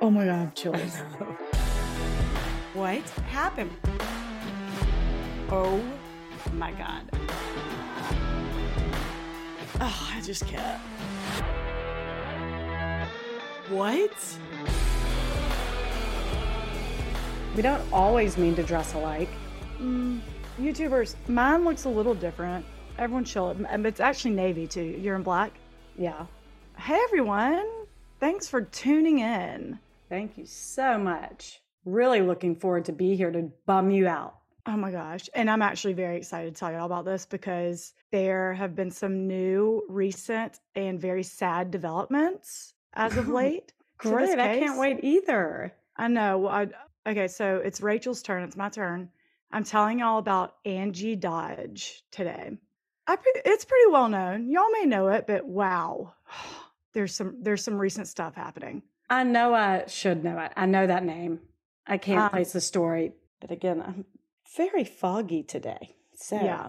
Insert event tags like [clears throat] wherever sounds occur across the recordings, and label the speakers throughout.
Speaker 1: Oh my god, chills.
Speaker 2: What happened? Oh my god. Oh, I just can't. What?
Speaker 1: We don't always mean to dress alike.
Speaker 3: Mm, YouTubers, mine looks a little different. Everyone chill. It's actually navy too. You're in black?
Speaker 1: Yeah.
Speaker 3: Hey everyone. Thanks for tuning in.
Speaker 1: Thank you so much. Really looking forward to be here to bum you out.
Speaker 3: Oh my gosh. And I'm actually very excited to tell you all about this because there have been some new, recent, and very sad developments as of [laughs] late.
Speaker 1: Great. I can't wait either.
Speaker 3: I know. Well, I, okay, so it's Rachel's turn. It's my turn. I'm telling y'all about Angie Dodge today. I, it's pretty well known. Y'all may know it, but wow, [sighs] there's some there's some recent stuff happening.
Speaker 1: I know I should know it. I know that name. I can't
Speaker 3: Um,
Speaker 1: place the story. But again, I'm very foggy today. So
Speaker 3: Yeah.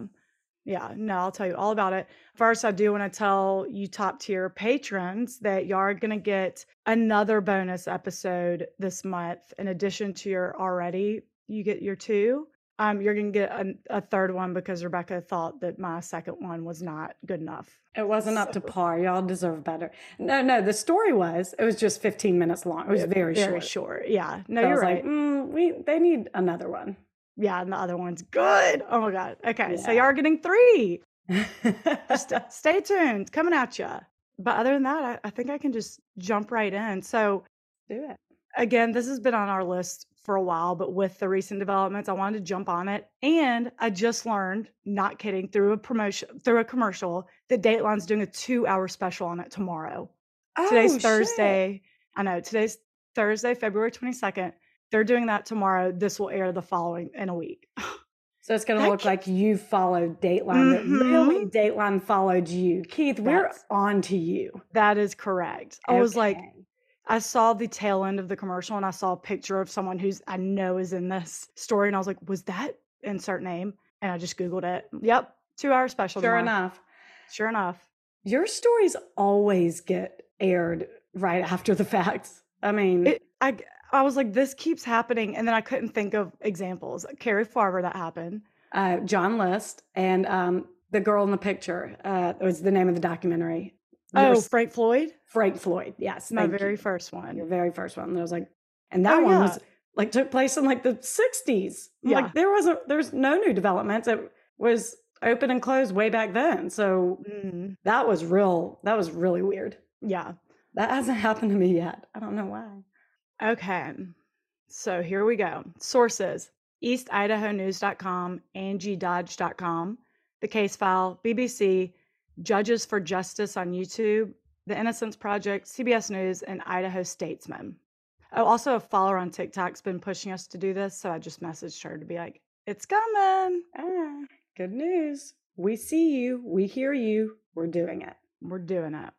Speaker 3: Yeah, no, I'll tell you all about it. First, I do want to tell you top tier patrons that you are going to get another bonus episode this month. In addition to your already, you get your two. Um, you're going to get a, a third one because Rebecca thought that my second one was not good enough.
Speaker 1: it wasn't up to par. Y'all deserve better. No, no, the story was it was just 15 minutes long. It was very,
Speaker 3: Very
Speaker 1: short.
Speaker 3: short. Yeah, no,
Speaker 1: So
Speaker 3: you're right.
Speaker 1: like, mm, we they need another one.
Speaker 3: yeah, and the other one's good. Oh my God. Okay, so
Speaker 1: Yeah.
Speaker 3: you are getting three. [laughs] Just stay tuned, coming at you. But other than that, I, I think I can just jump right in. So,
Speaker 1: Do it.
Speaker 3: again, this has been on our list for a while, but with the recent developments, I wanted to jump on it. And I just learned, not kidding, through a promotion, through a commercial, that Dateline's doing a two-hour special on it tomorrow. Today's
Speaker 1: Oh, shit.
Speaker 3: Thursday. I know today's Thursday, February 22nd. They're doing that tomorrow. This will air the following in a week. [laughs]
Speaker 1: So it's going to look like you followed Dateline, but really.
Speaker 3: Mm-hmm.
Speaker 1: Dateline followed you. Keith, we're on to you.
Speaker 3: That is correct. I was like,
Speaker 1: Okay.
Speaker 3: I saw the tail end of the commercial and I saw a picture of someone who's I know is in this story, and I was like, was that insert name? And I just Googled it. Yep, two hour special.
Speaker 1: sure
Speaker 3: tomorrow.
Speaker 1: enough,
Speaker 3: Sure enough.
Speaker 1: your stories always get aired right after the facts. I mean,
Speaker 3: It, I I was like, this keeps happening, and then I couldn't think of examples. Carrie Farver, that happened.
Speaker 1: uh, John List and um, the girl in the picture uh, was the name of the documentary.
Speaker 3: Oh, Frank Floyd,
Speaker 1: Frank Floyd. Yes,
Speaker 3: my very
Speaker 1: you.
Speaker 3: first one.
Speaker 1: your very first one. And I was like, and that
Speaker 3: Oh,
Speaker 1: one
Speaker 3: yeah.
Speaker 1: was like took place in like the 60s.
Speaker 3: Yeah.
Speaker 1: Like there wasn't there's no new developments. It was open and closed way back then. So
Speaker 3: Mm,
Speaker 1: that was real that was really weird.
Speaker 3: yeah.
Speaker 1: That hasn't [laughs] happened to me yet. I don't know why.
Speaker 3: Okay. So here we go. Sources EastIdahoNews.com, AngieDodge.com, The Case File, BBC, Judges for Justice on YouTube, The Innocence Project, CBS News, and Idaho Statesman. Oh, also a follower on TikTok's been pushing us to do this, so I just messaged her to be like, it's coming.
Speaker 1: Ah, good news. We see you. We hear you. We're doing it.
Speaker 3: We're doing it.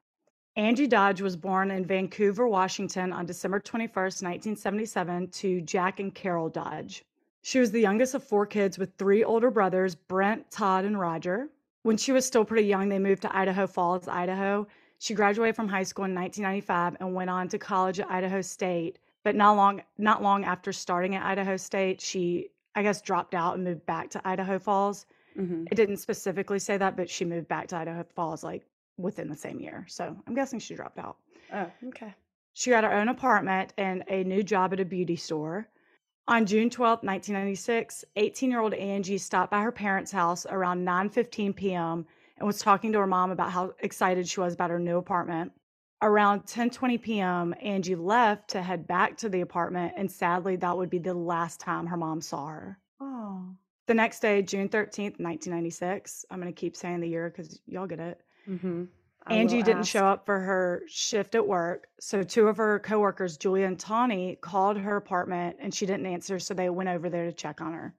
Speaker 3: Angie Dodge was born in Vancouver, Washington on December 21st, 1977, to Jack and Carol Dodge. She was the youngest of four kids with three older brothers, Brent, Todd, and Roger. When she was still pretty young, they moved to Idaho Falls, Idaho. She graduated from high school in 1995 and went on to college at Idaho State. But not long, not long after starting at Idaho State, she, I guess, dropped out and moved back to Idaho Falls.
Speaker 1: Mhm.
Speaker 3: It didn't specifically say that, but she moved back to Idaho Falls like within the same year. So I'm guessing she dropped out.
Speaker 1: Oh, okay.
Speaker 3: She got her own apartment and a new job at a beauty store. On June 12, 1996, 18-year-old Angie stopped by her parents' house around 9:15 p.m. and was talking to her mom about how excited she was about her new apartment. Around 10:20 p.m., Angie left to head back to the apartment, and sadly, that would be the last time her mom saw her.
Speaker 1: Oh.
Speaker 3: The next day, June 13th, 1996, I'm going to keep saying the year because y'all get it.
Speaker 1: Mm-hmm.
Speaker 3: Angie didn't show up for her shift at work. So two of her coworkers, Julia and Tawny, called her apartment and she didn't answer. So they went over there to check on her.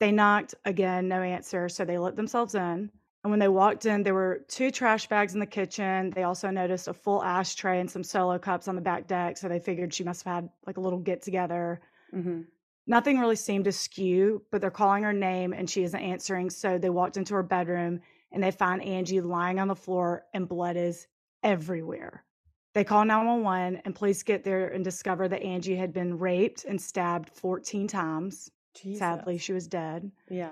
Speaker 3: They knocked again, no answer. So they let themselves in. And when they walked in, there were two trash bags in the kitchen. They also noticed a full ashtray and some solo cups on the back deck. So they figured she must have had like a little get together.
Speaker 1: Mm-hmm.
Speaker 3: Nothing really seemed askew, but they're calling her name and she isn't answering. So they walked into her bedroom and they find Angie lying on the floor and blood is everywhere. They call 911 and police get there and discover that Angie had been raped and stabbed 14 times. Sadly, she was dead.
Speaker 1: Yeah.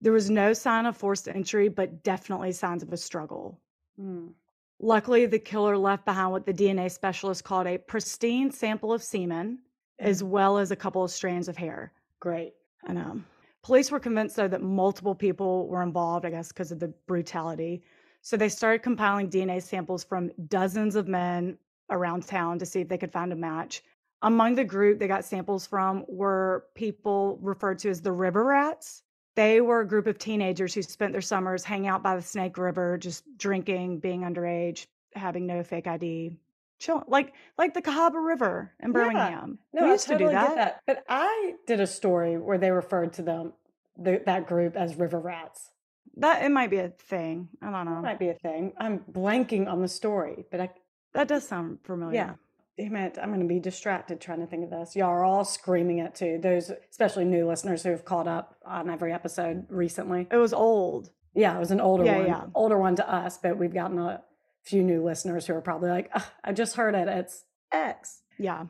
Speaker 3: There was no sign of forced entry, but definitely signs of a struggle.
Speaker 1: Mm.
Speaker 3: Luckily, the killer left behind what the DNA specialist called a pristine sample of semen, as well as a couple of strands of hair.
Speaker 1: Great.
Speaker 3: I know. Police were convinced, though, that multiple people were involved, I guess, because of the brutality. So they started compiling DNA samples from dozens of men around town to see if they could find a match. Among the group they got samples from were people referred to as the river rats. They were a group of teenagers who spent their summers hanging out by the Snake River, just drinking, being underage, having no fake ID, chilling, like like the Cahaba River in
Speaker 1: Yeah.
Speaker 3: Birmingham.
Speaker 1: No,
Speaker 3: we
Speaker 1: I
Speaker 3: used
Speaker 1: totally
Speaker 3: to do
Speaker 1: get
Speaker 3: that.
Speaker 1: that. But I did a story where they referred to them, the, that group, as river rats.
Speaker 3: That it might be a thing. I don't know.
Speaker 1: might be a thing. I'm blanking on the story, but I,
Speaker 3: That does sound familiar.
Speaker 1: yeah. Damn it, I'm going to be distracted trying to think of this. Y'all are all screaming it too. Those, especially new listeners who have caught up on every episode recently.
Speaker 3: It was old.
Speaker 1: Yeah, it was an older
Speaker 3: Yeah,
Speaker 1: one,
Speaker 3: yeah.
Speaker 1: older one to us, but we've gotten a few new listeners who are probably like, "Ugh, I just heard it. It's X.
Speaker 3: Yeah.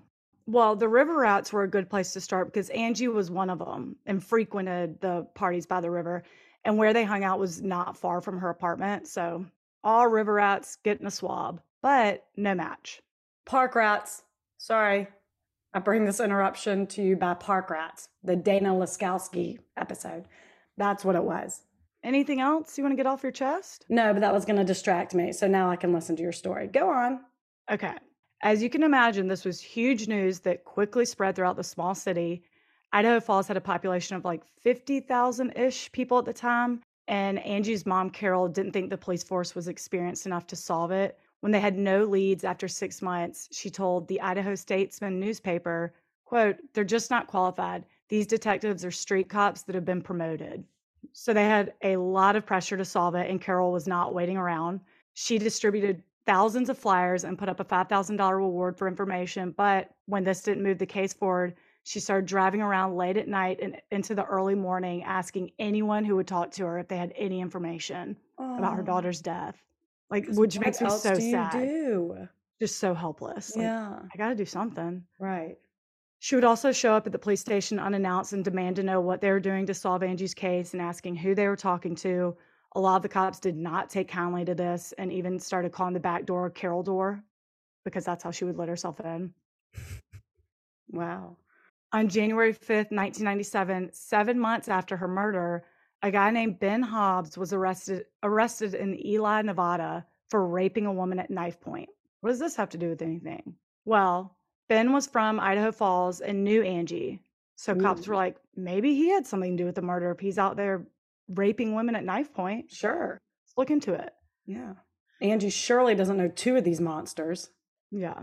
Speaker 3: Well, the river rats were a good place to start because Angie was one of them and frequented the parties by the river. And where they hung out was not far from her apartment. So all river rats getting a swab, but no match.
Speaker 1: Park rats. Sorry. I bring this interruption to you by Park Rats, the Dana Laskowski episode. That's what it was.
Speaker 3: Anything else you want to get off your chest?
Speaker 1: No, but that was going to distract me. So now I can listen to your story. Go on.
Speaker 3: Okay. As you can imagine, this was huge news that quickly spread throughout the small city. Idaho Falls had a population of like 50,000 ish people at the time. And Angie's mom, Carol, didn't think the police force was experienced enough to solve it. When they had no leads after six months, she told the Idaho Statesman newspaper, quote, they're just not qualified. These detectives are street cops that have been promoted. So they had a lot of pressure to solve it, and Carol was not waiting around. She distributed thousands of flyers and put up a $5,000 reward for information. But when this didn't move the case forward, she started driving around late at night and into the early morning, asking anyone who would talk to her if they had any information about her
Speaker 1: Oh,
Speaker 3: daughter's death. Like, which makes me so
Speaker 1: do
Speaker 3: sad.
Speaker 1: do?
Speaker 3: Just so helpless. Like,
Speaker 1: Yeah,
Speaker 3: I got to do something.
Speaker 1: right.
Speaker 3: She would also show up at the police station unannounced and demand to know what they were doing to solve Angie's case and asking who they were talking to. A lot of the cops did not take kindly to this and even started calling the back door Carol door because that's how she would let herself in.
Speaker 1: Wow.
Speaker 3: On January 5th, 1997, seven months after her murder, a guy named Ben Hobbs was arrested arrested in Ely, Nevada for raping a woman at knife point. What does this have to do with anything? Well, Ben was from Idaho Falls and knew Angie. So cops were like, maybe he had something to do with the murder if he's out there raping women at knife point.
Speaker 1: Sure.
Speaker 3: Let's look into it.
Speaker 1: Yeah. Angie surely doesn't know two of these monsters.
Speaker 3: Yeah.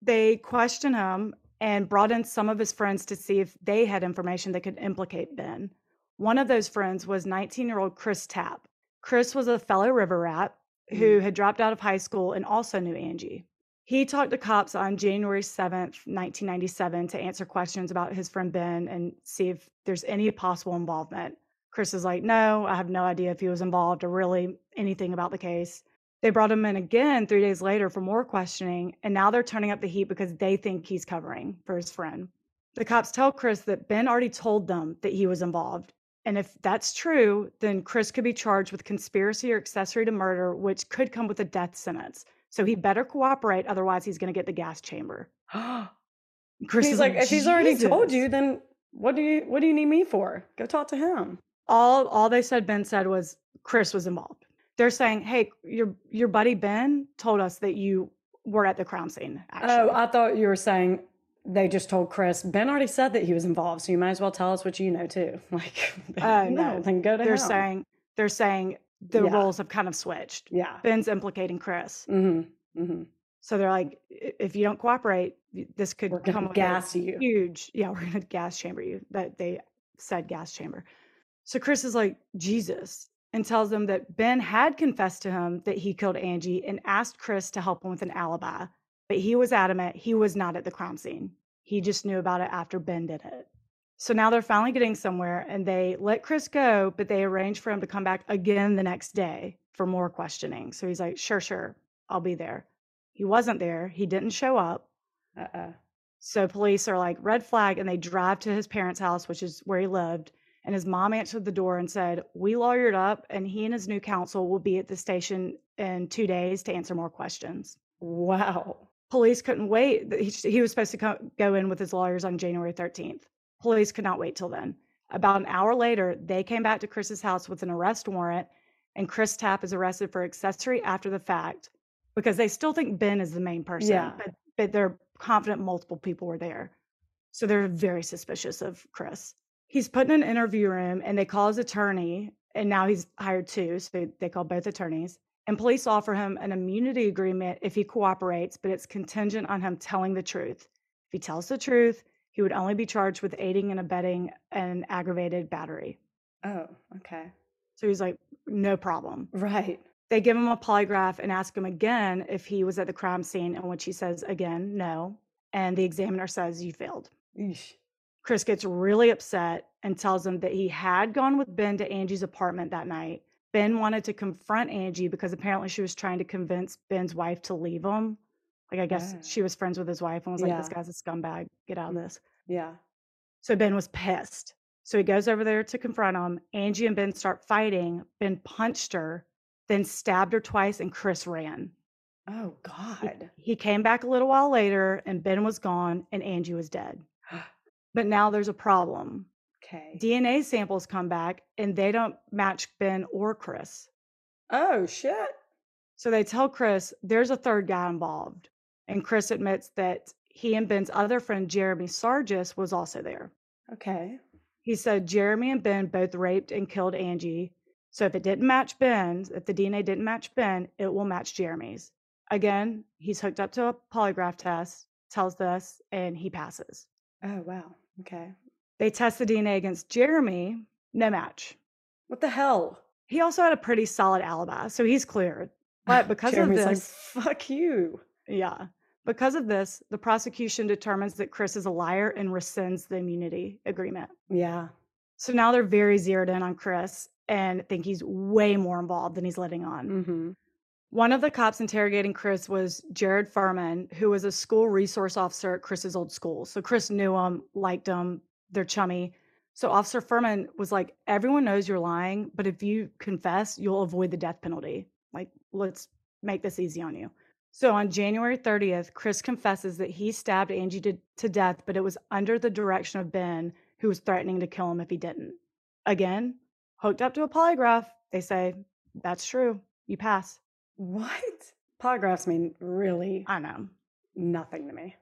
Speaker 3: They questioned him and brought in some of his friends to see if they had information that could implicate Ben. One of those friends was 19 year old Chris Tapp. Chris was a fellow river rat who mm. had dropped out of high school and also knew Angie. He talked to cops on January 7th, 1997, to answer questions about his friend Ben and see if there's any possible involvement. Chris is like, No, I have no idea if he was involved or really anything about the case. They brought him in again three days later for more questioning, and now they're turning up the heat because they think he's covering for his friend. The cops tell Chris that Ben already told them that he was involved. And if that's true, then Chris could be charged with conspiracy or accessory to murder, which could come with a death sentence. So he better cooperate, otherwise, he's going to get the gas chamber. [gasps] Chris
Speaker 1: he's
Speaker 3: is
Speaker 1: like, if he's already told you, then what do you what do you need me for? Go talk to him.
Speaker 3: all all they said Ben said was Chris was involved. They're saying, "Hey, your your buddy Ben told us that you were at the crime scene." Actually,
Speaker 1: Oh, I thought you were saying they just told Chris. Ben already said that he was involved, so you might as well tell us what you know too. [laughs] Like,
Speaker 3: Uh, [laughs] no.
Speaker 1: then go to
Speaker 3: they're
Speaker 1: him.
Speaker 3: saying they're saying the
Speaker 1: Yeah.
Speaker 3: roles have kind of switched.
Speaker 1: yeah.
Speaker 3: Ben's implicating Chris,
Speaker 1: Mm-hmm. Mm-hmm.
Speaker 3: so they're like, "If you don't cooperate, this could
Speaker 1: We're
Speaker 3: come
Speaker 1: gonna
Speaker 3: with a
Speaker 1: gas you.
Speaker 3: huge yeah [laughs] we're gonna gas chamber you that they said gas chamber so chris is like jesus and tells them that ben had confessed to him that he killed angie and asked chris to help him with an alibi but he was adamant he was not at the crime scene he just knew about it after ben did it so now they're finally getting somewhere and they let chris go but they arrange for him to come back again the next day for more questioning so he's like sure sure i'll be there He wasn't there. He didn't show up.
Speaker 1: Uh uh
Speaker 3: So police are like, red flag, and they drive to his parents' house, which is where he lived. And his mom answered the door and said, We lawyered up, and he and his new counsel will be at the station in two days to answer more questions.
Speaker 1: Wow.
Speaker 3: Police couldn't wait. He, he was supposed to co- go in with his lawyers on January 13th. Police could not wait till then. About an hour later, they came back to Chris's house with an arrest warrant, and Chris Tapp is arrested for accessory after the fact because they still think Ben is the main person,
Speaker 1: Yeah.
Speaker 3: but, but they're confident multiple people were there. So they're very suspicious of Chris. He's put in an interview room and they call his attorney, and now he's hired two. So they call both attorneys. And police offer him an immunity agreement if he cooperates, but it's contingent on him telling the truth. If he tells the truth, he would only be charged with aiding and abetting an aggravated battery.
Speaker 1: Oh, okay.
Speaker 3: So he's like, no problem.
Speaker 1: Right.
Speaker 3: They give him a polygraph and ask him again if he was at the crime scene, in which he says again, no. And the examiner says, you failed.
Speaker 1: Eesh.
Speaker 3: Chris gets really upset and tells him that he had gone with Ben to Angie's apartment that night. Ben wanted to confront Angie because apparently she was trying to convince Ben's wife to leave him. Like, I guess
Speaker 1: Ah.
Speaker 3: she was friends with his wife and was like, this guy's a scumbag. Get out of
Speaker 1: Mm.
Speaker 3: this.
Speaker 1: Yeah.
Speaker 3: So Ben was pissed. So he goes over there to confront him. Angie and Ben start fighting. Ben punched her, then stabbed her twice, and Chris ran.
Speaker 1: Oh
Speaker 3: He,
Speaker 1: God.
Speaker 3: he came back a little while later, and Ben was gone, and Angie was dead. [gasps] But now there's a problem.
Speaker 1: Okay.
Speaker 3: DNA samples come back, and they don't match Ben or Chris.
Speaker 1: Oh shit.
Speaker 3: So they tell Chris there's a third guy involved. And Chris admits that he and Ben's other friend, Jeremy Sargis, was also there.
Speaker 1: Okay.
Speaker 3: He said Jeremy and Ben both raped and killed Angie. So if it didn't match Ben's, if the DNA didn't match Ben, it will match Jeremy's. Again, he's hooked up to a polygraph test, tells this, and he passes.
Speaker 1: Oh wow. Okay.
Speaker 3: They test the DNA against Jeremy, no match.
Speaker 1: What the hell?
Speaker 3: He also had a pretty solid alibi, so he's cleared. But [laughs] because
Speaker 1: Jeremy's
Speaker 3: of
Speaker 1: like,
Speaker 3: this,
Speaker 1: fuck you.
Speaker 3: yeah, because of this, the prosecution determines that Chris is a liar and rescinds the immunity agreement.
Speaker 1: Yeah.
Speaker 3: So now they're very zeroed in on Chris and think he's way more involved than he's letting on.
Speaker 1: Mm-hmm.
Speaker 3: One of the cops interrogating Chris was Jared Fuhriman, who was a school resource officer at Chris's old school. So Chris knew him, liked him, they're chummy. So Officer Fuhriman was like, Everyone knows you're lying, but if you confess, you'll avoid the death penalty. Like, let's make this easy on you. So on January 30th, Chris confesses that he stabbed Angie to, to death, but it was under the direction of Ben, who was threatening to kill him if he didn't. Again, hooked up to a polygraph, they say, That's true. You pass.
Speaker 1: What? Polygraphs mean really
Speaker 3: I know.
Speaker 1: nothing to me.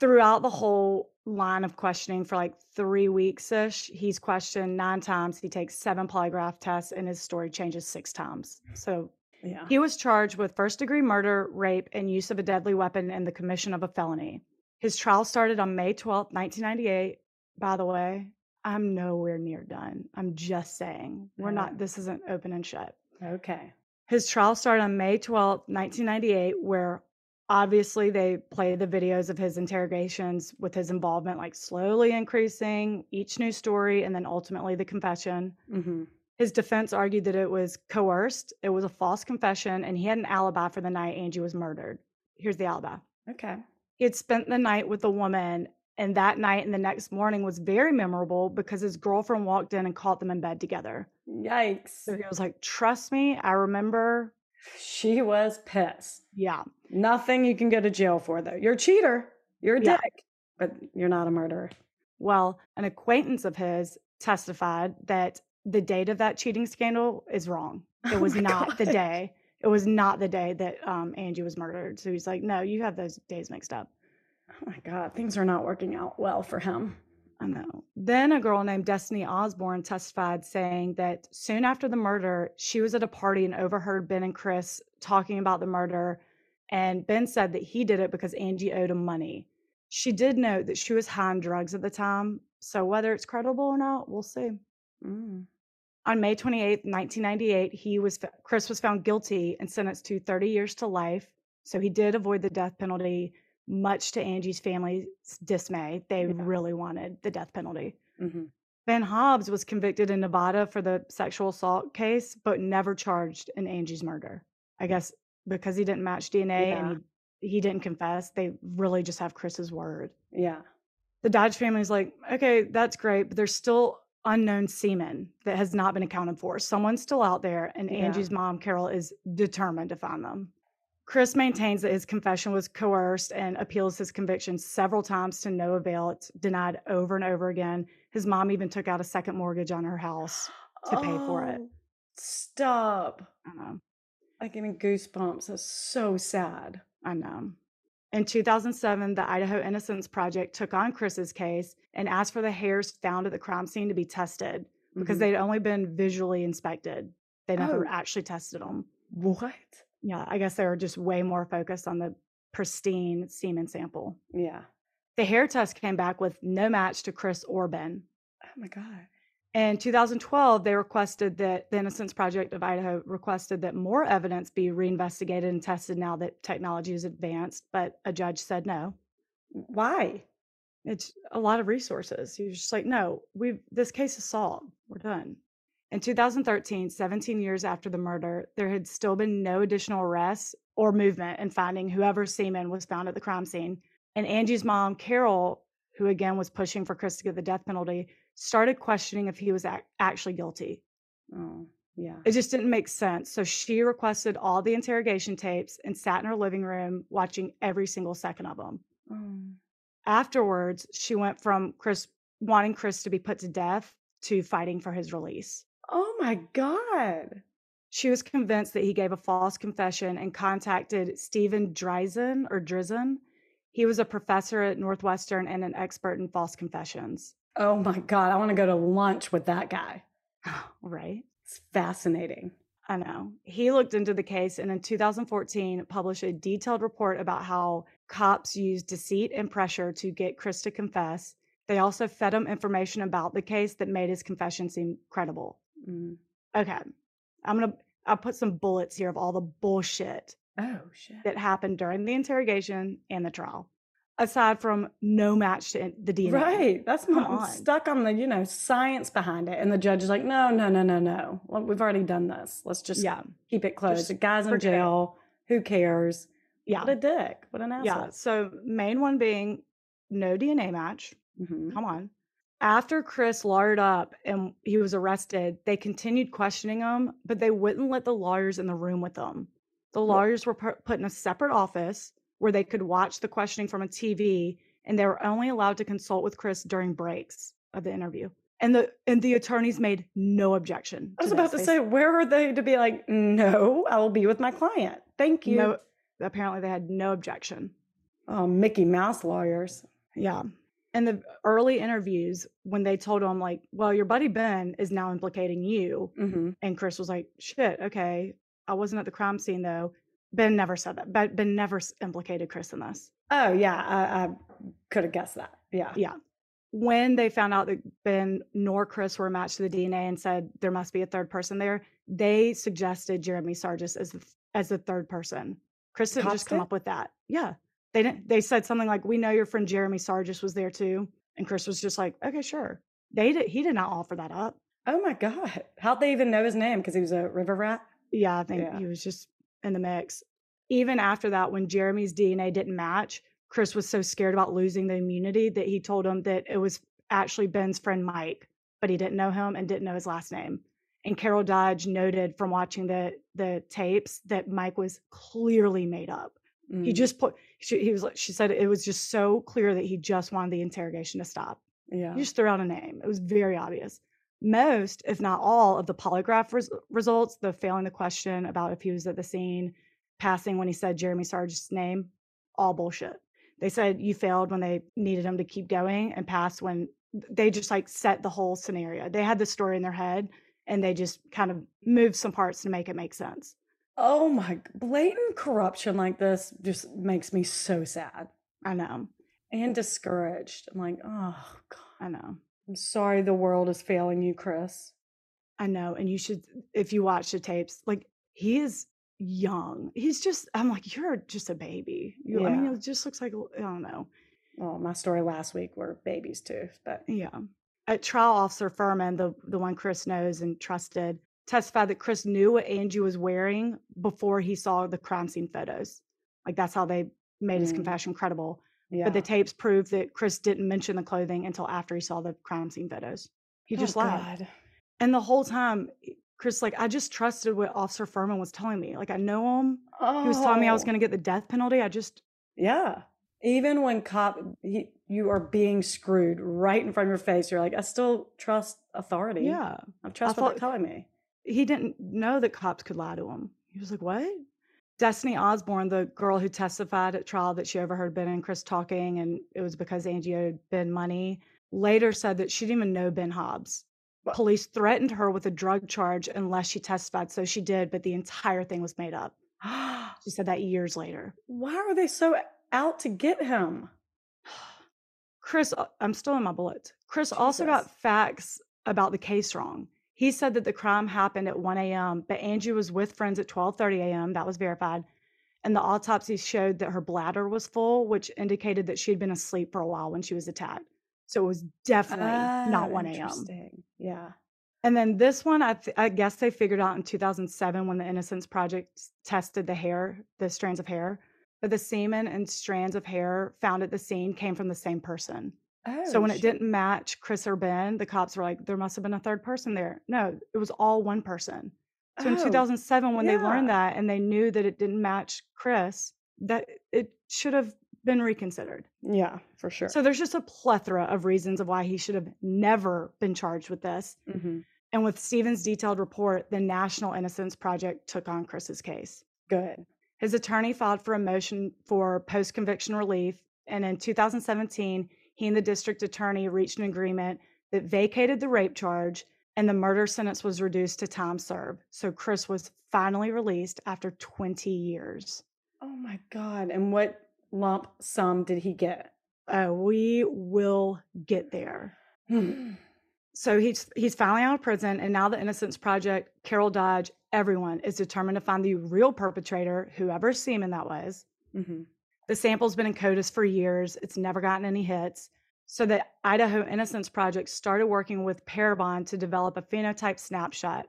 Speaker 3: Throughout the whole line of questioning for like three weeks ish, he's questioned nine times. He takes seven polygraph tests, and his story changes six times. So
Speaker 1: Yeah.
Speaker 3: he was charged with first degree murder, rape, and use of a deadly weapon and the commission of a felony. His trial started on May twelfth, 1998. By the way, I'm nowhere near done. I'm just saying. We're not, this isn't open and shut.
Speaker 1: Okay.
Speaker 3: His trial started on May twelfth, 1998, where obviously they played the videos of his interrogations with his involvement like slowly increasing, each new story, and then ultimately the confession.
Speaker 1: Mm-hmm.
Speaker 3: His defense argued that it was coerced, it was a false confession, and he had an alibi for the night Angie was murdered. Here's the alibi
Speaker 1: Okay.
Speaker 3: he had spent the night with a woman, and that night and the next morning was very memorable because his girlfriend walked in and caught them in bed together.
Speaker 1: Yikes.
Speaker 3: So he was like, Trust me, I remember.
Speaker 1: She was pissed.
Speaker 3: Yeah.
Speaker 1: Nothing you can go to jail for, though. You're a cheater. You're a
Speaker 3: Yeah.
Speaker 1: dick, but you're not a murderer.
Speaker 3: Well, an acquaintance of his testified that the date of that cheating scandal is wrong. It
Speaker 1: Oh
Speaker 3: was
Speaker 1: my
Speaker 3: not the day. It was not the day that um, Angie was murdered. So he's like, no, you have those days mixed up.
Speaker 1: Oh my God. Things are not working out well for him.
Speaker 3: I know. Then a girl named Destiny Osborne testified saying that soon after the murder, she was at a party and overheard Ben and Chris talking about the murder. And Ben said that he did it because Angie owed him money. She did note that she was high on drugs at the time. So whether it's credible or not, we'll see.
Speaker 1: Mm.
Speaker 3: On May 28, 1998, he was Chris was found guilty and sentenced to 30 years to life. So he did avoid the death penalty, much to Angie's family's dismay. They
Speaker 1: Yeah.
Speaker 3: really wanted the death penalty.
Speaker 1: hmm
Speaker 3: Ben Hobbs was convicted in Nevada for the sexual assault case, but never charged in Angie's murder. I guess because he didn't match DNA and he, he didn't confess. They really just have Chris's word.
Speaker 1: Yeah.
Speaker 3: The Dodge family's like, okay, that's great, but there's still unknown semen that has not been accounted for. Someone's still out there, and
Speaker 1: Yeah.
Speaker 3: Angie's mom, Carol, is determined to find them. Chris maintains that his confession was coerced and appeals his conviction several times to no avail. It's denied over and over again. His mom even took out a second mortgage on her house. [gasps] to pay for it.
Speaker 1: Oh, Stop.
Speaker 3: I know.
Speaker 1: Like getting goosebumps. That's so sad.
Speaker 3: I know. In 2007, the Idaho Innocence Project took on Chris's case and asked for the hairs found at the crime scene to be tested because
Speaker 1: Mhm.
Speaker 3: they'd only been visually inspected. They never
Speaker 1: Oh.
Speaker 3: actually tested them.
Speaker 1: what?
Speaker 3: Yeah, I guess they were just way more focused on the pristine semen sample.
Speaker 1: Yeah.
Speaker 3: The hair test came back with no match to Chris or Ben.
Speaker 1: Oh my god.
Speaker 3: In 2012, they requested that the Innocence Project of Idaho requested that more evidence be reinvestigated and tested now that technology is advanced, but a judge said no.
Speaker 1: Why?
Speaker 3: It's a lot of resources. Was just like, no, we this case is solved. We're done. In 2013, 17 years after the murder, there had still been no additional arrests or movement in finding whoever semen was found at the crime scene. And Angie's mom, Carol, who again was pushing for Chris to get the death penalty, started questioning if he was ac- actually guilty.
Speaker 1: Oh, yeah.
Speaker 3: It just didn't make sense. So she requested all the interrogation tapes and sat in her living room watching every single second of them.
Speaker 1: Oh.
Speaker 3: Afterwards, she went from Chris wanting Chris to be put to death to fighting for his release.
Speaker 1: Oh my god.
Speaker 3: She was convinced that he gave a false confession and contacted Steven Drizin or Drizzen. He was a professor at Northwestern and an expert in false confessions.
Speaker 1: Oh my god. I want to go to lunch with that guy.
Speaker 3: right?
Speaker 1: It's fascinating.
Speaker 3: I know. He looked into the case and in 2014 published a detailed report about how cops used deceit and pressure to get Chris to confess. They also fed him information about the case that made his confession seem credible.
Speaker 1: Mm.
Speaker 3: Okay. I'm going to I'll put some bullets here of all the bullshit
Speaker 1: Oh shit.
Speaker 3: that happened during the interrogation and the trial. Aside from no match to the DNA.
Speaker 1: Right. That's my, I'm stuck on the, you know, science behind it. And the judge is like, no, no, no, no, no. Well, we've already done this. Let's just
Speaker 3: Yeah.
Speaker 1: keep it closed.
Speaker 3: Just
Speaker 1: the guy's in jail. Who cares?
Speaker 3: Yeah.
Speaker 1: What a dick. What an asshole.
Speaker 3: Yeah. So main one being no DNA match.
Speaker 1: Mhm.
Speaker 3: Come on. After Chris lawyered up and he was arrested, they continued questioning him, but they wouldn't let the lawyers in the room with them. The lawyers were put in a separate office where they could watch the questioning from a TV, and they were only allowed to consult with Chris during breaks of the interview. And the and the attorneys made no objection.
Speaker 1: I was
Speaker 3: to
Speaker 1: about to say, where are they to be like, no, I will be with my client. Thank you.
Speaker 3: no. Apparently, they had no objection.
Speaker 1: Oh, Mickey Mouse lawyers.
Speaker 3: Yeah. In the early interviews, when they told him, like, well, your buddy Ben is now implicating you,
Speaker 1: hmm
Speaker 3: and Chris was like, shit, okay. I wasn't at the crime scene though. Ben never said that. Ben, ben never implicated Chris in this.
Speaker 1: Oh, yeah. I, I could have guessed that. Yeah.
Speaker 3: Yeah. When they found out that Ben nor Chris were matched to the DNA and said there must be a third person there, they suggested Jeremy Sargis as the, as the third person. Chris didn't
Speaker 1: Cops
Speaker 3: just come
Speaker 1: did?
Speaker 3: up with that. Yeah. They didn't they said something like, We know your friend Jeremy Sargis was there too. And Chris was just like, Okay, sure. They did he did not offer that up.
Speaker 1: Oh, my God. How'd they even know his name? Because he was a river rat?
Speaker 3: Yeah, I think
Speaker 1: Yeah.
Speaker 3: he was just in the mix. Even after that, when Jeremy's DNA didn't match, Chris was so scared about losing the immunity that he told him that it was actually Ben's friend Mike, but he didn't know him and didn't know his last name. And Carol Dodge noted from watching the the tapes that Mike was clearly made up. He
Speaker 1: Mm,
Speaker 3: just put she, he was like she said it was just so clear that he just wanted the interrogation to stop.
Speaker 1: yeah.
Speaker 3: He just threw out a name. It was very obvious. Most, if not all, of the polygraph res- results, the failing the question about if he was at the scene, passing when he said Jeremy Sargent's name, all bullshit. They said you failed when they needed him to keep going and passed when they just like set the whole scenario. They had the story in their head and they just kind of moved some parts to make it make sense.
Speaker 1: Oh, my. Blatant corruption like this just makes me so sad
Speaker 3: I know.
Speaker 1: and discouraged. I'm like, oh, God.
Speaker 3: I know.
Speaker 1: I'm sorry the world is failing you, Chris.
Speaker 3: I know. And you should, if you watch the tapes, like he is young. He's just, I'm like, you're just a baby. You, I mean, it just looks like, I don't know.
Speaker 1: Well, my story last week were babies too, but
Speaker 3: Yeah. At trial, Officer Fuhriman, the, the one Chris knows and trusted, testified that Chris knew what Angie was wearing before he saw the crime scene photos. Like that's how they made his
Speaker 1: Mm.
Speaker 3: confession credible.
Speaker 1: Yeah.
Speaker 3: But the tapes proved that Chris didn't mention the clothing until after he saw the crime scene photos. He oh just
Speaker 1: oh,
Speaker 3: lied.
Speaker 1: God.
Speaker 3: And the whole time, Chris, like, I just trusted what Officer Fuhriman was telling me. Like, I know him. He was telling me I was
Speaker 1: Oh.
Speaker 3: going to get the death penalty. I just,
Speaker 1: Yeah. Even when cop he, you are being screwed right in front of your face, you're like, I still trust authority.
Speaker 3: yeah.
Speaker 1: I trust what
Speaker 3: thought-
Speaker 1: they're telling me.
Speaker 3: He didn't know that cops could lie to him. He was like, what? Destiny Osborne, the girl who testified at trial that she overheard Ben and Chris talking, and it was because Angie owed Ben money, later said that she didn't even know Ben Hobbs.
Speaker 1: What?
Speaker 3: Police threatened her with a drug charge unless she testified. So she did, but the entire thing was made up. [gasps] She said that years later.
Speaker 1: Why are they so out to get him? [sighs]
Speaker 3: Chris, uh, I'm still in my bullets. Chris also got facts about the case wrong. He said that the crime happened at 1 a.m., but Angie was with friends at 12:30 a.m. That was verified. And the autopsy showed that her bladder was full, which indicated that she had been asleep for a while when she was attacked. So it was definitely not
Speaker 1: Ah,
Speaker 3: 1 a.m.
Speaker 1: Yeah.
Speaker 3: And then this one, I, th- I guess they figured out in 2007 when the Innocence Project tested the hair, the strands of hair. But the semen and strands of hair found at the scene came from the same person.
Speaker 1: Oh,
Speaker 3: So when it
Speaker 1: shit.
Speaker 3: didn't match Chris or Ben, the cops were like, there must have been a third person there. No, it was all one person. So in
Speaker 1: Oh,
Speaker 3: 2007, when they learned
Speaker 1: yeah.
Speaker 3: that and they knew that it didn't match Chris, that it should have been reconsidered.
Speaker 1: Yeah, for sure.
Speaker 3: So there's just a plethora of reasons of why he should have never been charged with this.
Speaker 1: hmm
Speaker 3: And with Steven's detailed report, the National Innocence Project took on Chris's case.
Speaker 1: Good.
Speaker 3: His attorney filed for a motion for post conviction relief. And in 2017, he and the district attorney reached an agreement that vacated the rape charge and the murder sentence was reduced to time served. So Chris was finally released after 20 years.
Speaker 1: Oh my God. And what lump sum did he get?
Speaker 3: Uh, we will get there. [sighs] So he's he's finally out of prison, and now the Innocence Project, Carol Dodge, everyone is determined to find the real perpetrator, whoever semen that was.
Speaker 1: hmm
Speaker 3: The sample's been in CODIS for years. It's never gotten any hits. So the Idaho Innocence Project started working with Parabon to develop a phenotype snapshot.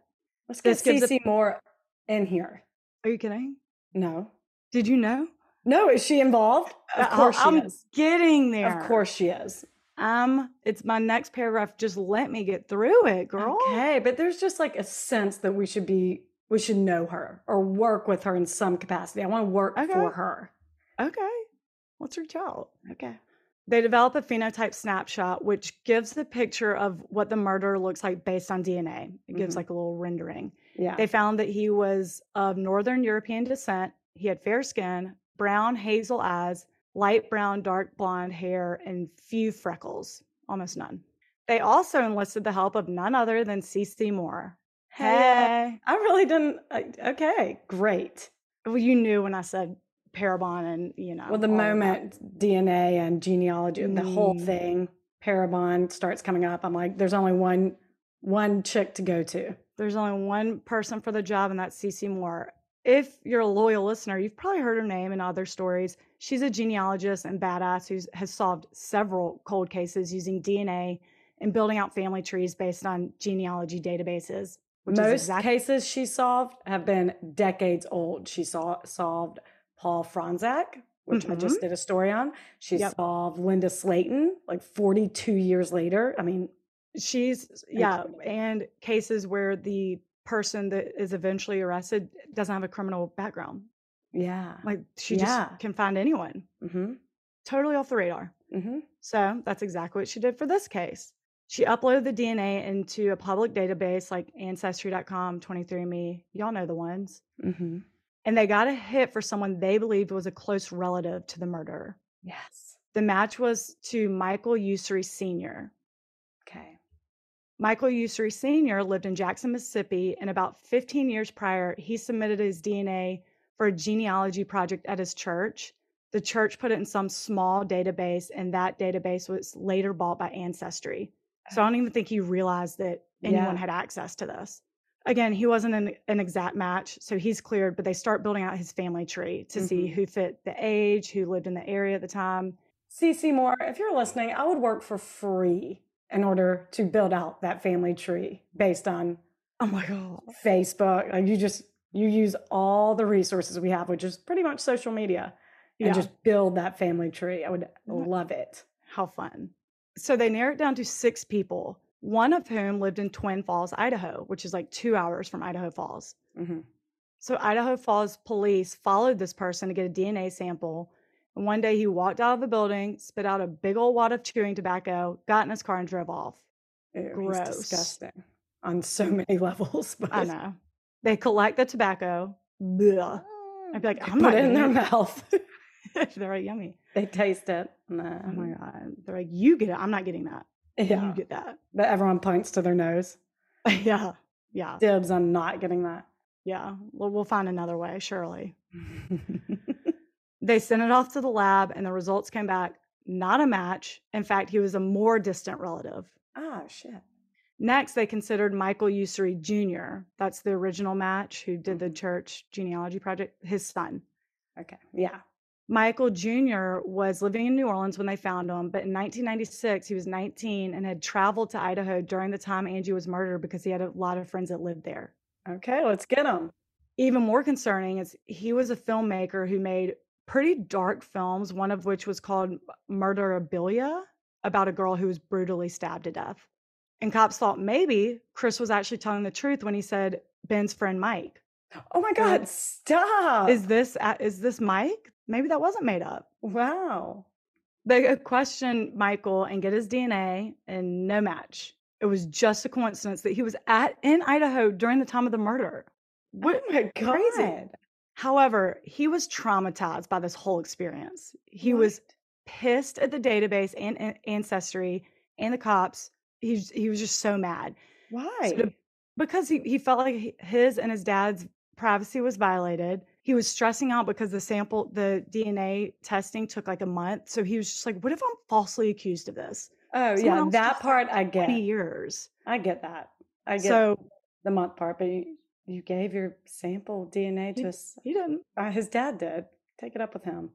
Speaker 1: Let's get
Speaker 3: This gives a-
Speaker 1: Moore in here.
Speaker 3: Are you kidding?
Speaker 1: No.
Speaker 3: Did you know?
Speaker 1: No, is she involved? Of
Speaker 3: Uh,
Speaker 1: course she
Speaker 3: I'm
Speaker 1: is.
Speaker 3: getting there.
Speaker 1: Of course she is.
Speaker 3: Um, it's my next paragraph. Just let me get through it, girl.
Speaker 1: Okay, but there's just like a sense that we should be we should know her or work with her in some capacity. I want to work
Speaker 3: Okay.
Speaker 1: for her.
Speaker 3: Okay. Let's reach out.
Speaker 1: Okay.
Speaker 3: They develop a phenotype snapshot, which gives the picture of what the murderer looks like based on DNA. It gives
Speaker 1: Mhm.
Speaker 3: like a little rendering.
Speaker 1: Yeah.
Speaker 3: They found that he was of Northern European descent. He had fair skin, brown hazel eyes, light brown, dark blonde hair, and few freckles, almost none. They also enlisted the help of none other than CeCe Moore. Hey.
Speaker 1: I really didn't. Okay, great.
Speaker 3: Well, you knew when I said Parabon and, you know.
Speaker 1: Well, the
Speaker 3: all of that.
Speaker 1: moment DNA and genealogy, and the whole
Speaker 3: Mm.
Speaker 1: thing, Parabon starts coming up, I'm like, there's only one one chick to go to.
Speaker 3: There's only one person for the job, and that's CeCe Moore. If you're a loyal listener, you've probably heard her name in other stories. She's a genealogist and badass who has solved several cold cases using DNA and building out family trees based on genealogy databases. Which
Speaker 1: Most
Speaker 3: is exact-
Speaker 1: cases she solved have been decades old. She saw, solved Paul Fronczak, which I just did a story on. She
Speaker 3: Mm-hmm. Yep.
Speaker 1: solved Linda Slaten like 42 years later. I mean,
Speaker 3: She's yeah, and cases where the person that is eventually arrested doesn't have a criminal background.
Speaker 1: yeah.
Speaker 3: Like she
Speaker 1: Yeah.
Speaker 3: just can find anyone.
Speaker 1: Mm-hmm.
Speaker 3: Totally off the radar.
Speaker 1: Mm-hmm.
Speaker 3: So that's exactly what she did for this case. She uploaded the DNA into a public database like Ancestry.com, 23andMe. Y'all know the ones.
Speaker 1: Mm-hmm.
Speaker 3: And they got a hit for someone they believed was a close relative to the murderer.
Speaker 1: Yes.
Speaker 3: The match was to Michael Usry Sr.
Speaker 1: Okay.
Speaker 3: Michael Usry Sr. lived in Jackson, Mississippi, and about 15 years prior, he submitted his DNA for a genealogy project at his church. The church put it in some small database, and that database was later bought by Ancestry. So I don't oh. even think he realized that anyone
Speaker 1: Yeah.
Speaker 3: had access to this. Again, he wasn't an, an exact match, so he's cleared, but they start building out his family tree to see mm-hmm. who fit the age, who lived in the area at the time.
Speaker 1: CeCe Moore, if you're listening, I would work for free in order to build out that family tree based on
Speaker 3: Oh my God.
Speaker 1: Facebook. Like you just you use all the resources we have, which is pretty much social media. and
Speaker 3: Yeah.
Speaker 1: just build that family tree. I would love it.
Speaker 3: How fun. So they narrow it down to six people, one of whom lived in Twin Falls, Idaho, which is like two hours from Idaho Falls.
Speaker 1: hmm
Speaker 3: So Idaho Falls police followed this person to get a DNA sample. And one day he walked out of the building, spit out a big old wad of chewing tobacco, got in his car, and drove off.
Speaker 1: Ew,
Speaker 3: Gross.
Speaker 1: Disgusting on so [laughs] many levels. But
Speaker 3: I know. They collect the tobacco. Blech. I'd be like,
Speaker 1: They
Speaker 3: I'm
Speaker 1: put
Speaker 3: not
Speaker 1: it in their mouth. [laughs] [laughs]
Speaker 3: They're like, yummy.
Speaker 1: they taste it. No.
Speaker 3: Oh my God. They're like, you get it. I'm not getting that.
Speaker 1: Yeah.
Speaker 3: You get that.
Speaker 1: But everyone points to their nose. [laughs]
Speaker 3: yeah. Yeah.
Speaker 1: Dibs on not getting that.
Speaker 3: Yeah. Well, we'll find another way, surely. [laughs] They sent it off to the lab, and the results came back not a match. In fact, he was a more distant relative.
Speaker 1: oh shit.
Speaker 3: Next, they considered Michael Usry Jr., that's the original match who did the
Speaker 1: Mhm.
Speaker 3: church genealogy project, his son.
Speaker 1: Okay. Yeah.
Speaker 3: Michael Jr. was living in New Orleans when they found him, but in 1996, he was 19 and had traveled to Idaho during the time Angie was murdered because he had a lot of friends that lived there.
Speaker 1: Okay. Let's get him.
Speaker 3: Even more concerning is he was a filmmaker who made pretty dark films, one of which was called Murderabilia, about a girl who was brutally stabbed to death. And cops thought maybe Chris was actually telling the truth when he said Ben's friend Mike.
Speaker 1: Oh my God. Stop.
Speaker 3: Is this is this Mike? Maybe that wasn't made up.
Speaker 1: wow.
Speaker 3: They uh, questioned Michael and get his DNA, and no match. It was just a coincidence that he was at in Idaho during the time of the murder. What
Speaker 1: oh my God.
Speaker 3: crazy. However, he was traumatized by this whole experience. He was pissed at the database and, and ancestry and the cops. He was- he was just so mad
Speaker 1: Why?
Speaker 3: to- because he, he felt like his and his dad's privacy was violated. He was stressing out because the sample, the DNA testing took like a month. So he was just like, what if I'm falsely accused of this?
Speaker 1: oh
Speaker 3: someone
Speaker 1: yeah. That part I get.
Speaker 3: 20 years.
Speaker 1: I get that. I get
Speaker 3: So
Speaker 1: the month part, but you, you gave your sample DNA to us.
Speaker 3: he didn't.
Speaker 1: Uh, his dad did. Take it up with him.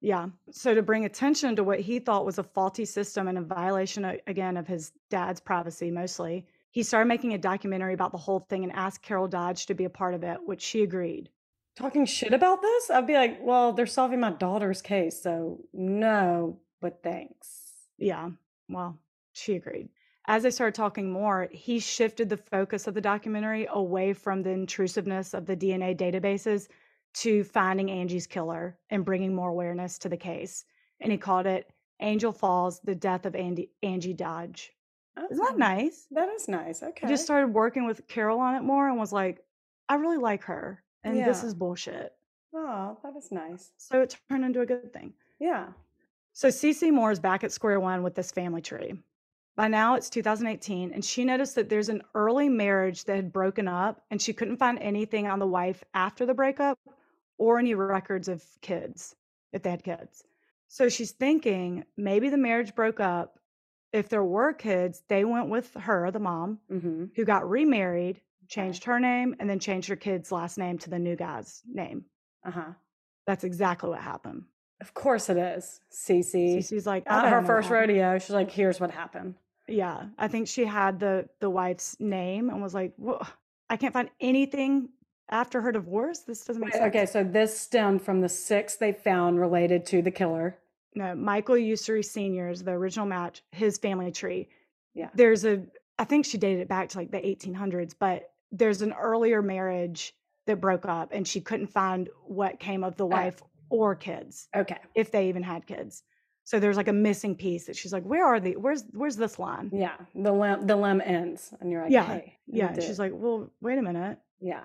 Speaker 3: Yeah. So to bring attention to what he thought was a faulty system and a violation again of his dad's privacy mostly, he started making a documentary about the whole thing and asked Carol Dodge to be a part of it, which she agreed.
Speaker 1: Talking shit about this, I'd be like, well, they're solving my daughter's case, so no, but thanks.
Speaker 3: Yeah. Well, she agreed. As they started talking more, he shifted the focus of the documentary away from the intrusiveness of the DNA databases to finding Angie's killer and bringing more awareness to the case. And he called it Angel Falls: The Death of Andy, Angie Dodge. Isn't that
Speaker 1: Oh,
Speaker 3: nice?
Speaker 1: That is nice.
Speaker 3: He
Speaker 1: Okay.
Speaker 3: just started working with Carol on it more and was like, I really like her. And this is bullshit.
Speaker 1: oh, that is nice.
Speaker 3: So it turned into a good thing.
Speaker 1: Yeah.
Speaker 3: So CeCe Moore is back at square one with this family tree. By now it's 2018, and she noticed that there's an early marriage that had broken up, and she couldn't find anything on the wife after the breakup or any records of kids, if they had kids. So she's thinking maybe the marriage broke up. If there were kids, they went with her, the mom,
Speaker 1: Mm-hmm.
Speaker 3: who got remarried, changed her name, and then changed her kid's last name to the new guy's name.
Speaker 1: Uh huh.
Speaker 3: That's exactly what happened.
Speaker 1: Of course it is. CeCe.
Speaker 3: CeCe's like, I
Speaker 1: her first rodeo. She's like, here's what happened.
Speaker 3: Yeah, I think she had the the wife's name and was like, I can't find anything after her divorce. This doesn't make
Speaker 1: Wait,
Speaker 3: sense."
Speaker 1: okay, so this stemmed from the six they found related to the killer.
Speaker 3: No, Michael Usry Sr. is the original match, his family tree.
Speaker 1: Yeah.
Speaker 3: There's a, I think she dated it back to like the 1800s, but there's an earlier marriage that broke up and she couldn't find what came of the oh. wife or kids,
Speaker 1: Okay.
Speaker 3: if they even had kids. So there's like a missing piece that she's like, where are the, where's, where's this line?
Speaker 1: Yeah. The limb the limb ends. And you're like,
Speaker 3: Yeah,
Speaker 1: hey.
Speaker 3: Yeah. and she's like, well, wait a minute.
Speaker 1: Yeah.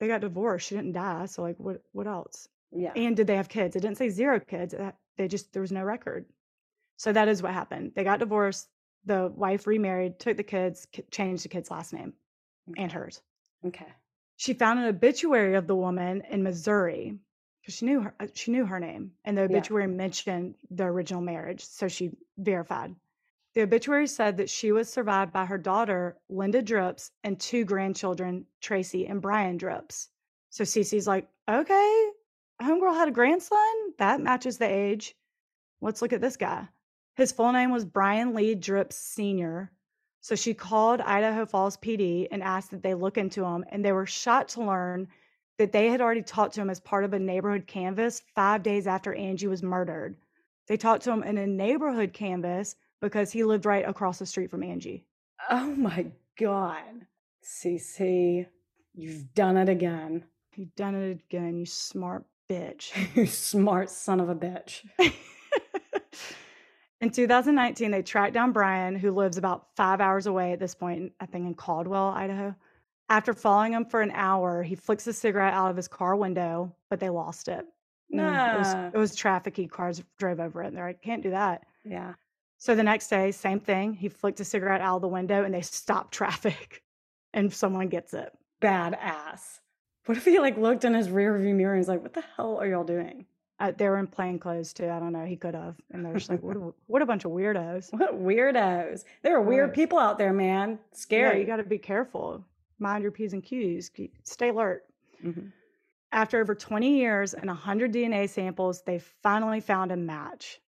Speaker 3: They got divorced. She didn't die. So like, what, what else?
Speaker 1: Yeah.
Speaker 3: And did they have kids? It didn't say zero kids. They just there was no record. So that is what happened. They got divorced. The wife remarried, took the kids, changed the kid's last name and hers.
Speaker 1: Okay.
Speaker 3: She found an obituary of the woman in Missouri because she knew her. uh, She knew her name, and the
Speaker 1: Yeah.
Speaker 3: obituary mentioned the original marriage. So she verified. The obituary said that she was survived by her daughter, Linda Dripps, and two grandchildren, Tracy and Brian Dripps. So CeCe's like, okay, homegirl had a grandson. That matches the age. Let's look at this guy. His full name was Brian Leigh Dripps Sr. So she called Idaho Falls PD and asked that they look into him, and they were shocked to learn that they had already talked to him as part of a neighborhood canvas five days after Angie was murdered. They talked to him in a neighborhood canvas because he lived right across the street from Angie.
Speaker 1: Oh my God. CeCe, you've done it again.
Speaker 3: You've done it again, you smart bitch. [laughs]
Speaker 1: you smart son of a bitch. [laughs]
Speaker 3: in 2019, they tracked down Brian, who lives about five hours away at this point, I think in Caldwell, Idaho. After following him for an hour, he flicks a cigarette out of his car window, but they lost it. Mm, It was,
Speaker 1: Nah.
Speaker 3: it was trafficy. Cars drove over it. And they're like, can't do that.
Speaker 1: Yeah.
Speaker 3: So the next day, same thing. He flicked a cigarette out of the window and they [laughs] stopped traffic and someone gets it.
Speaker 1: Badass. What if he like looked in his rear view mirror and was like, what the hell are y'all doing?
Speaker 3: Uh, they were in plain clothes too. I don't know. He could have. And they're just like, what a, [laughs] what a bunch of weirdos.
Speaker 1: What weirdos. There are weird people out there, man.
Speaker 3: Yeah,
Speaker 1: Scary.
Speaker 3: you got to be careful. Mind your P's and Q's. Stay alert.
Speaker 1: Mhm.
Speaker 3: After over 20 years and 100 DNA samples, they finally found a match.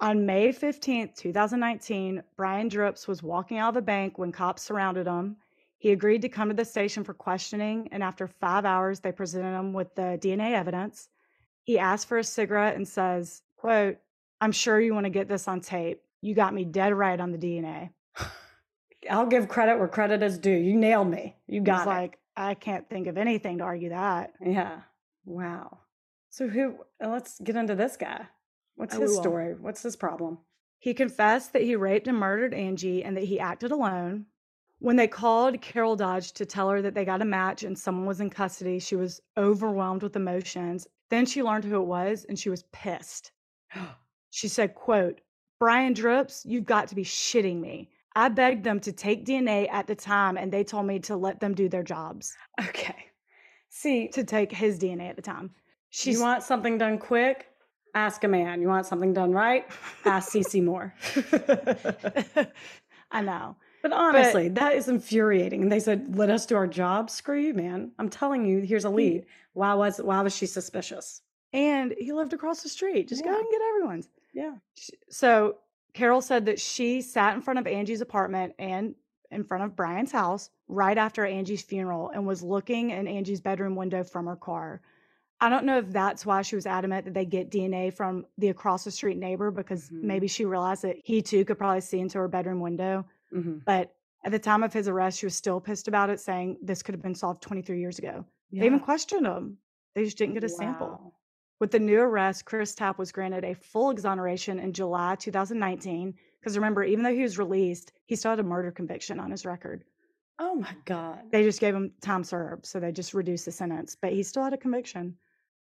Speaker 3: On May 15th, 2019, Brian Dripps was walking out of the bank when cops surrounded him. He agreed to come to the station for questioning, and after five hours, they presented him with the DNA evidence. He asked for a cigarette and says, quote, I'm sure you want to get this on tape. You got me dead right on the DNA. [sighs]
Speaker 1: I'll give credit where credit is due. You nailed me. You
Speaker 3: He's
Speaker 1: got it.
Speaker 3: like, I can't think of anything to argue that.
Speaker 1: Yeah. Wow. So who? Let's get into this guy. What's
Speaker 3: Oh,
Speaker 1: his story? What's his problem?
Speaker 3: He confessed that he raped and murdered Angie and that he acted alone. When they called Carol Dodge to tell her that they got a match and someone was in custody, she was overwhelmed with emotions. Then she learned who it was and she was pissed. [gasps] She said, quote, Brian Dripps, you've got to be shitting me. I begged them to take DNA at the time and they told me to let them do their jobs,
Speaker 1: okay. See,
Speaker 3: to take his DNA at the time. She
Speaker 1: you want something done quick? Ask a man. You want something done right? Ask CeCe Moore. [laughs]
Speaker 3: I know.
Speaker 1: But honestly, that is infuriating. And they said, "Let us do our job." Screw you, man. I'm telling you. Here's a lead. Why was why was she suspicious?
Speaker 3: And he lived across the street. Just go ahead and get everyone's.
Speaker 1: Yeah.
Speaker 3: So Carol said that she sat in front of Angie's apartment and in front of Brian's house right after Angie's funeral and was looking in Angie's bedroom window from her car. I don't know if that's why she was adamant that they get DNA from the across the street neighbor because
Speaker 1: Mhm.
Speaker 3: maybe she realized that he too could probably see into her bedroom window.
Speaker 1: hmm
Speaker 3: But at the time of his arrest, she was still pissed about it, saying this could have been solved 23 years ago.
Speaker 1: Yeah.
Speaker 3: They even questioned him. They just didn't get a sample. With the new arrest, Chris Tapp was granted a full exoneration in July 2019. Because remember, even though he was released, he still had a murder conviction on his record.
Speaker 1: Oh my God.
Speaker 3: They just gave him time served, so they just reduced the sentence, but he still had a conviction.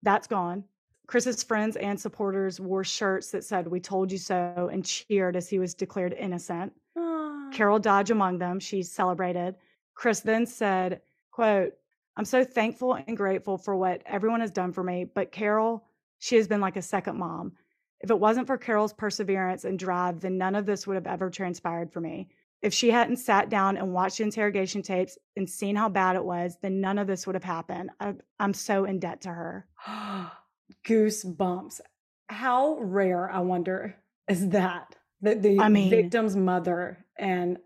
Speaker 3: That's gone. Chris's friends and supporters wore shirts that said, We told you so, and cheered as he was declared innocent.
Speaker 1: Ah.
Speaker 3: Carol Dodge among them. She celebrated. Chris then said, quote, I'm so thankful and grateful for what everyone has done for me, but Carol, she has been like a second mom. If it wasn't for Carol's perseverance and drive, then none of this would have ever transpired for me. If she hadn't sat down and watched interrogation tapes and seen how bad it was, then none of this would have happened. I, I'm so in debt to her. [gasps]
Speaker 1: Goosebumps. How rare, I wonder, is that? The, the
Speaker 3: I mean-
Speaker 1: victim's mother and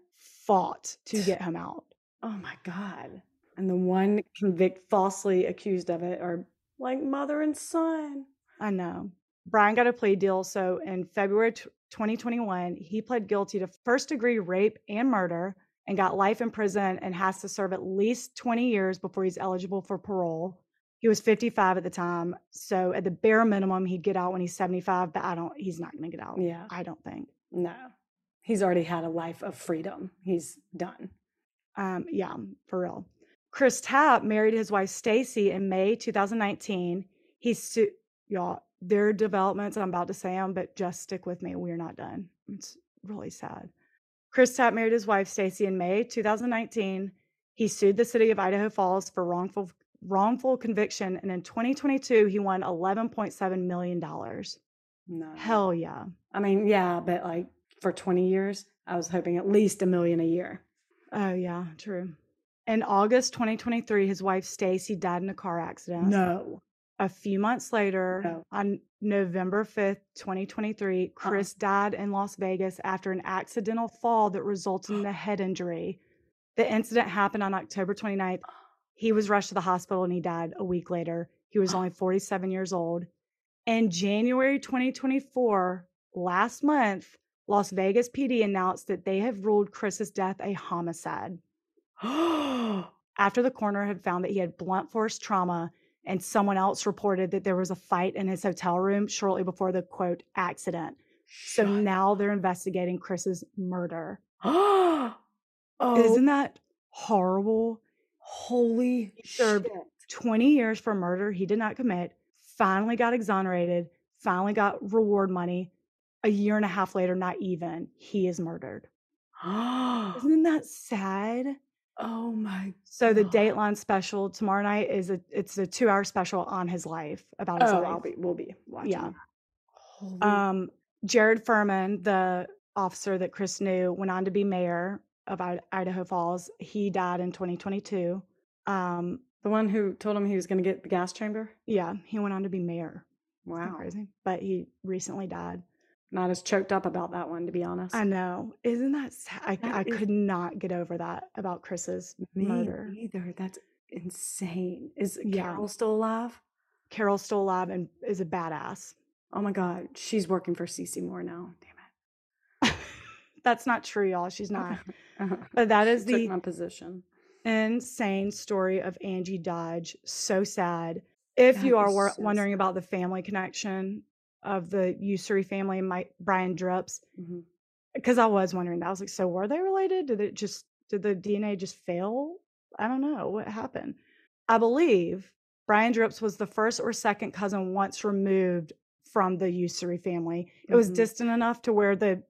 Speaker 3: Fought to get him out.
Speaker 1: oh my God. And the one convict falsely accused of it are like mother and son.
Speaker 3: I know. Brian got a plea deal. So in February tw- 2021, he pled guilty to first degree rape and murder and got life in prison and has to serve at least 20 years before he's eligible for parole. He was 55 at the time. So at the bare minimum, he'd get out when he's 75, but I don't, he's not going to get out.
Speaker 1: Yeah.
Speaker 3: I don't think.
Speaker 1: No. He's already had a life of freedom. He's done.
Speaker 3: Um, yeah, for real. Chris Tapp married his wife Stacy in May 2019. He su- y'all, there are developments I'm about to say them, but just stick with me. We're not done. It's really sad. Chris Tapp married his wife Stacy in May 2019. He sued the city of Idaho Falls for wrongful wrongful conviction, and in 2022 he won 11.7 million dollars.
Speaker 1: No.
Speaker 3: Hell yeah!
Speaker 1: I mean, yeah, but like for 20 years, I was hoping at least a million a year.
Speaker 3: Oh yeah, true. In August 2023, his wife Stacy died in a car accident.
Speaker 1: No.
Speaker 3: A few months later,
Speaker 1: No.
Speaker 3: on November 5th, 2023, uh-uh. Chris died in Las Vegas after an accidental fall that resulted in [gasps] a head injury. The incident happened on October 29th. [gasps] He was rushed to the hospital and he died a week later. He was only [gasps] 47 years old. In January 2024, last month, Las Vegas PD announced that they have ruled Chris's death a homicide [gasps] after the coroner had found that he had blunt force trauma and someone else reported that there was a fight in his hotel room shortly before the quote accident. So
Speaker 1: Shut
Speaker 3: now they're investigating Chris's murder. [gasps]
Speaker 1: oh,
Speaker 3: Isn't that horrible?
Speaker 1: holy
Speaker 3: He served
Speaker 1: shit.
Speaker 3: 20 years for murder he did not commit, finally got exonerated, finally got reward money. A year and a half later, not even, he is murdered. [gasps] Isn't that sad?
Speaker 1: My
Speaker 3: So the
Speaker 1: God.
Speaker 3: Dateline special tomorrow night is a it's a two hour special on his life about his
Speaker 1: Oh,
Speaker 3: life.
Speaker 1: I'll be, we'll be watching.
Speaker 3: Yeah.
Speaker 1: Holy
Speaker 3: Um, Jared Fuhriman, the officer that Chris knew, went on to be mayor of Id- Idaho Falls. He died in 2022. Um,
Speaker 1: the one who told him he was going to get the gas chamber.
Speaker 3: yeah, he went on to be mayor.
Speaker 1: Wow,
Speaker 3: crazy. But he recently died.
Speaker 1: Not as choked up about that one, to be honest.
Speaker 3: I know. Isn't that sad? I,
Speaker 1: That
Speaker 3: I
Speaker 1: is-
Speaker 3: could not get over that about Chris's
Speaker 1: Me
Speaker 3: murder.
Speaker 1: either. That's insane. Is
Speaker 3: Yeah.
Speaker 1: Carol still alive?
Speaker 3: Carol's still alive and is a badass.
Speaker 1: Oh my God, she's working for CeCe Moore now. Damn it. [laughs]
Speaker 3: That's not true, y'all. She's not. [laughs] But that is the
Speaker 1: my position.
Speaker 3: insane story of Angie Dodge. So sad. If
Speaker 1: That
Speaker 3: you are
Speaker 1: so
Speaker 3: wondering
Speaker 1: sad.
Speaker 3: about the family connection of the Usry family, Mike Brian Dripps,
Speaker 1: Mhm.
Speaker 3: because I was wondering. I was like, so were they related? Did it just did the DNA just fail? I don't know what happened. I believe Brian Dripps was the first or second cousin once removed from the Usry family. It was
Speaker 1: Mhm.
Speaker 3: distant enough to where the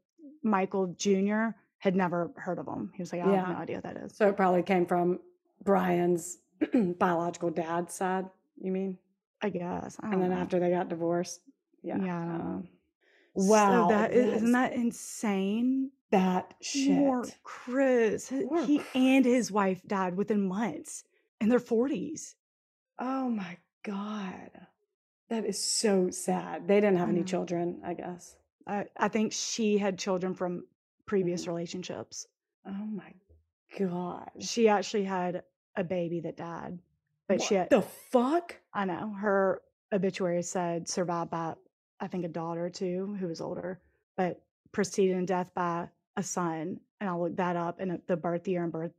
Speaker 3: Michael Jr. had never heard of him. He was like, I have no idea what that is.
Speaker 1: So it probably came from Brian's [clears throat] biological dad's side, you mean?
Speaker 3: I guess. I
Speaker 1: And then
Speaker 3: know.
Speaker 1: after they got divorced. Yeah.
Speaker 3: Yeah, I don't know.
Speaker 1: um,
Speaker 3: So
Speaker 1: Wow.
Speaker 3: that is, isn't that insane?
Speaker 1: that shit?
Speaker 3: Poor Chris.
Speaker 1: Poor
Speaker 3: He and his wife died within months in their 40s.
Speaker 1: Oh my God. That is so sad. They didn't have any children, I guess.
Speaker 3: I, I think she had children from previous
Speaker 1: Mhm.
Speaker 3: relationships.
Speaker 1: Oh my God.
Speaker 3: She actually had a baby that died, but she had,
Speaker 1: the fuck?
Speaker 3: I know her obituary said survived by, I think, a daughter too who was older, but preceded in death by a son. And I'll look that up, and the birth year and birth,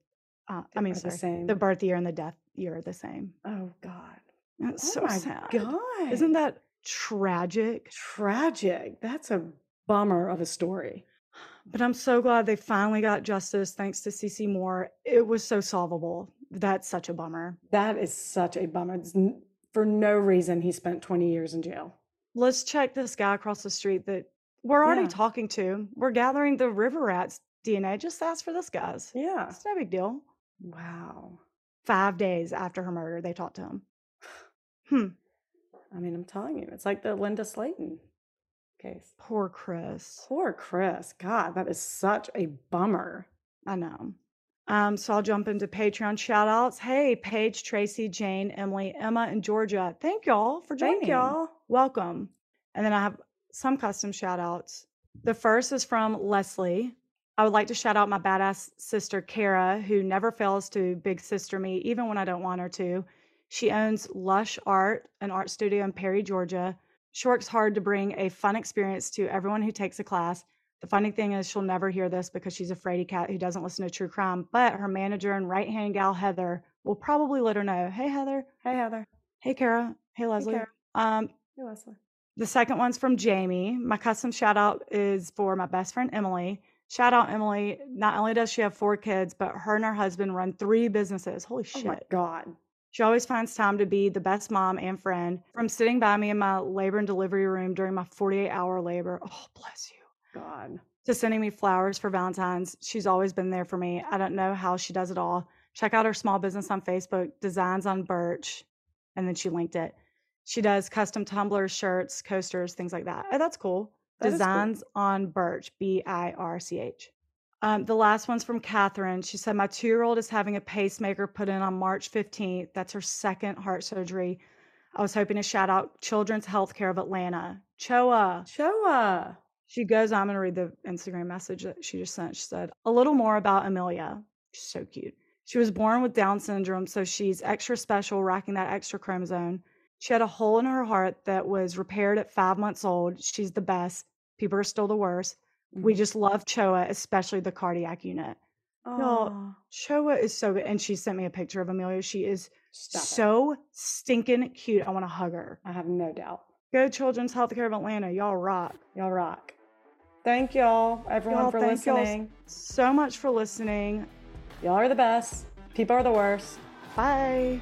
Speaker 3: uh, I mean,
Speaker 1: Are the same.
Speaker 3: the birth year and the death year are the same.
Speaker 1: Oh God.
Speaker 3: That's
Speaker 1: oh
Speaker 3: so
Speaker 1: my
Speaker 3: sad.
Speaker 1: God.
Speaker 3: Isn't that tragic?
Speaker 1: tragic? That's a bummer of a story.
Speaker 3: But I'm so glad they finally got justice thanks to CeCe Moore. It was so solvable. That's such a bummer.
Speaker 1: That is such a bummer. N- For no reason, he spent 20 years in jail.
Speaker 3: Let's check this guy across the street that we're already
Speaker 1: Yeah.
Speaker 3: talking to. We're gathering the river rats DNA. Just ask for this guy's.
Speaker 1: Yeah.
Speaker 3: It's no big deal.
Speaker 1: Wow.
Speaker 3: Five days after her murder, they talked to him. [sighs] Hmm.
Speaker 1: I mean, I'm telling you, it's like the Linda Slaten case.
Speaker 3: Poor Chris.
Speaker 1: Poor Chris. God, that is such a bummer.
Speaker 3: I know. Um, so I'll jump into Patreon shout outs. Hey, Paige, Tracy, Jane, Emily, Emma, and Georgia. Thank y'all for joining.
Speaker 1: Thank y'all.
Speaker 3: Welcome. And then I have some custom shout outs. The first is from Leslie. I would like to shout out my badass sister, Kara, who never fails to big sister me, even when I don't want her to. She owns Lush Art, an art studio in Perry, Georgia. She works hard to bring a fun experience to everyone who takes a class. The funny thing is, she'll never hear this because she's a fraidy cat who doesn't listen to true crime. But her manager and right hand gal, Heather, will probably let her know Hey, Heather.
Speaker 1: Hey, Heather.
Speaker 3: Hey, Kara. Hey, Leslie.
Speaker 1: Kara.
Speaker 3: Um,
Speaker 1: Hey, Leslie.
Speaker 3: the second one's from Jamie. My custom shout out is for my best friend Emily. Shout out Emily. Not only does she have four kids, but her and her husband run three businesses. Holy
Speaker 1: Oh
Speaker 3: shit.
Speaker 1: my God.
Speaker 3: She always finds time to be the best mom and friend. From sitting by me in my labor and delivery room during my 48 hour labor. Oh, bless you.
Speaker 1: God.
Speaker 3: To sending me flowers for Valentine's. She's always been there for me. I don't know how she does it all. Check out her small business on Facebook, Designs on Birch. And then she linked it. She does custom tumblers, shirts, coasters, things like that. Oh, that's cool.
Speaker 1: That is cool.
Speaker 3: Designs on Birch, B I R C H. Um, the last one's from Catherine. She said, My two year old is having a pacemaker put in on March 15th. That's her second heart surgery. I was hoping to shout out Children's Healthcare of Atlanta. CHOA.
Speaker 1: CHOA.
Speaker 3: She goes, I'm going to read the Instagram message that she just sent. She said, A little more about Amelia. She's so cute. She was born with Down syndrome, so she's extra special, rocking that extra chromosome. She had a hole in her heart that was repaired at five months old. She's the best. People are still the worst. We
Speaker 1: Mhm.
Speaker 3: just love Choa, especially the cardiac unit. Y'all, Choa is so good. And she sent me a picture of Amelia. She is
Speaker 1: stop it.
Speaker 3: so stinking cute. I want to hug her.
Speaker 1: I have no doubt.
Speaker 3: Go Children's Healthcare of Atlanta. Y'all rock.
Speaker 1: Y'all rock. Thank y'all, everyone,
Speaker 3: Y'all,
Speaker 1: for listening.
Speaker 3: so much for listening.
Speaker 1: Y'all are the best. People are the worst.
Speaker 3: Bye.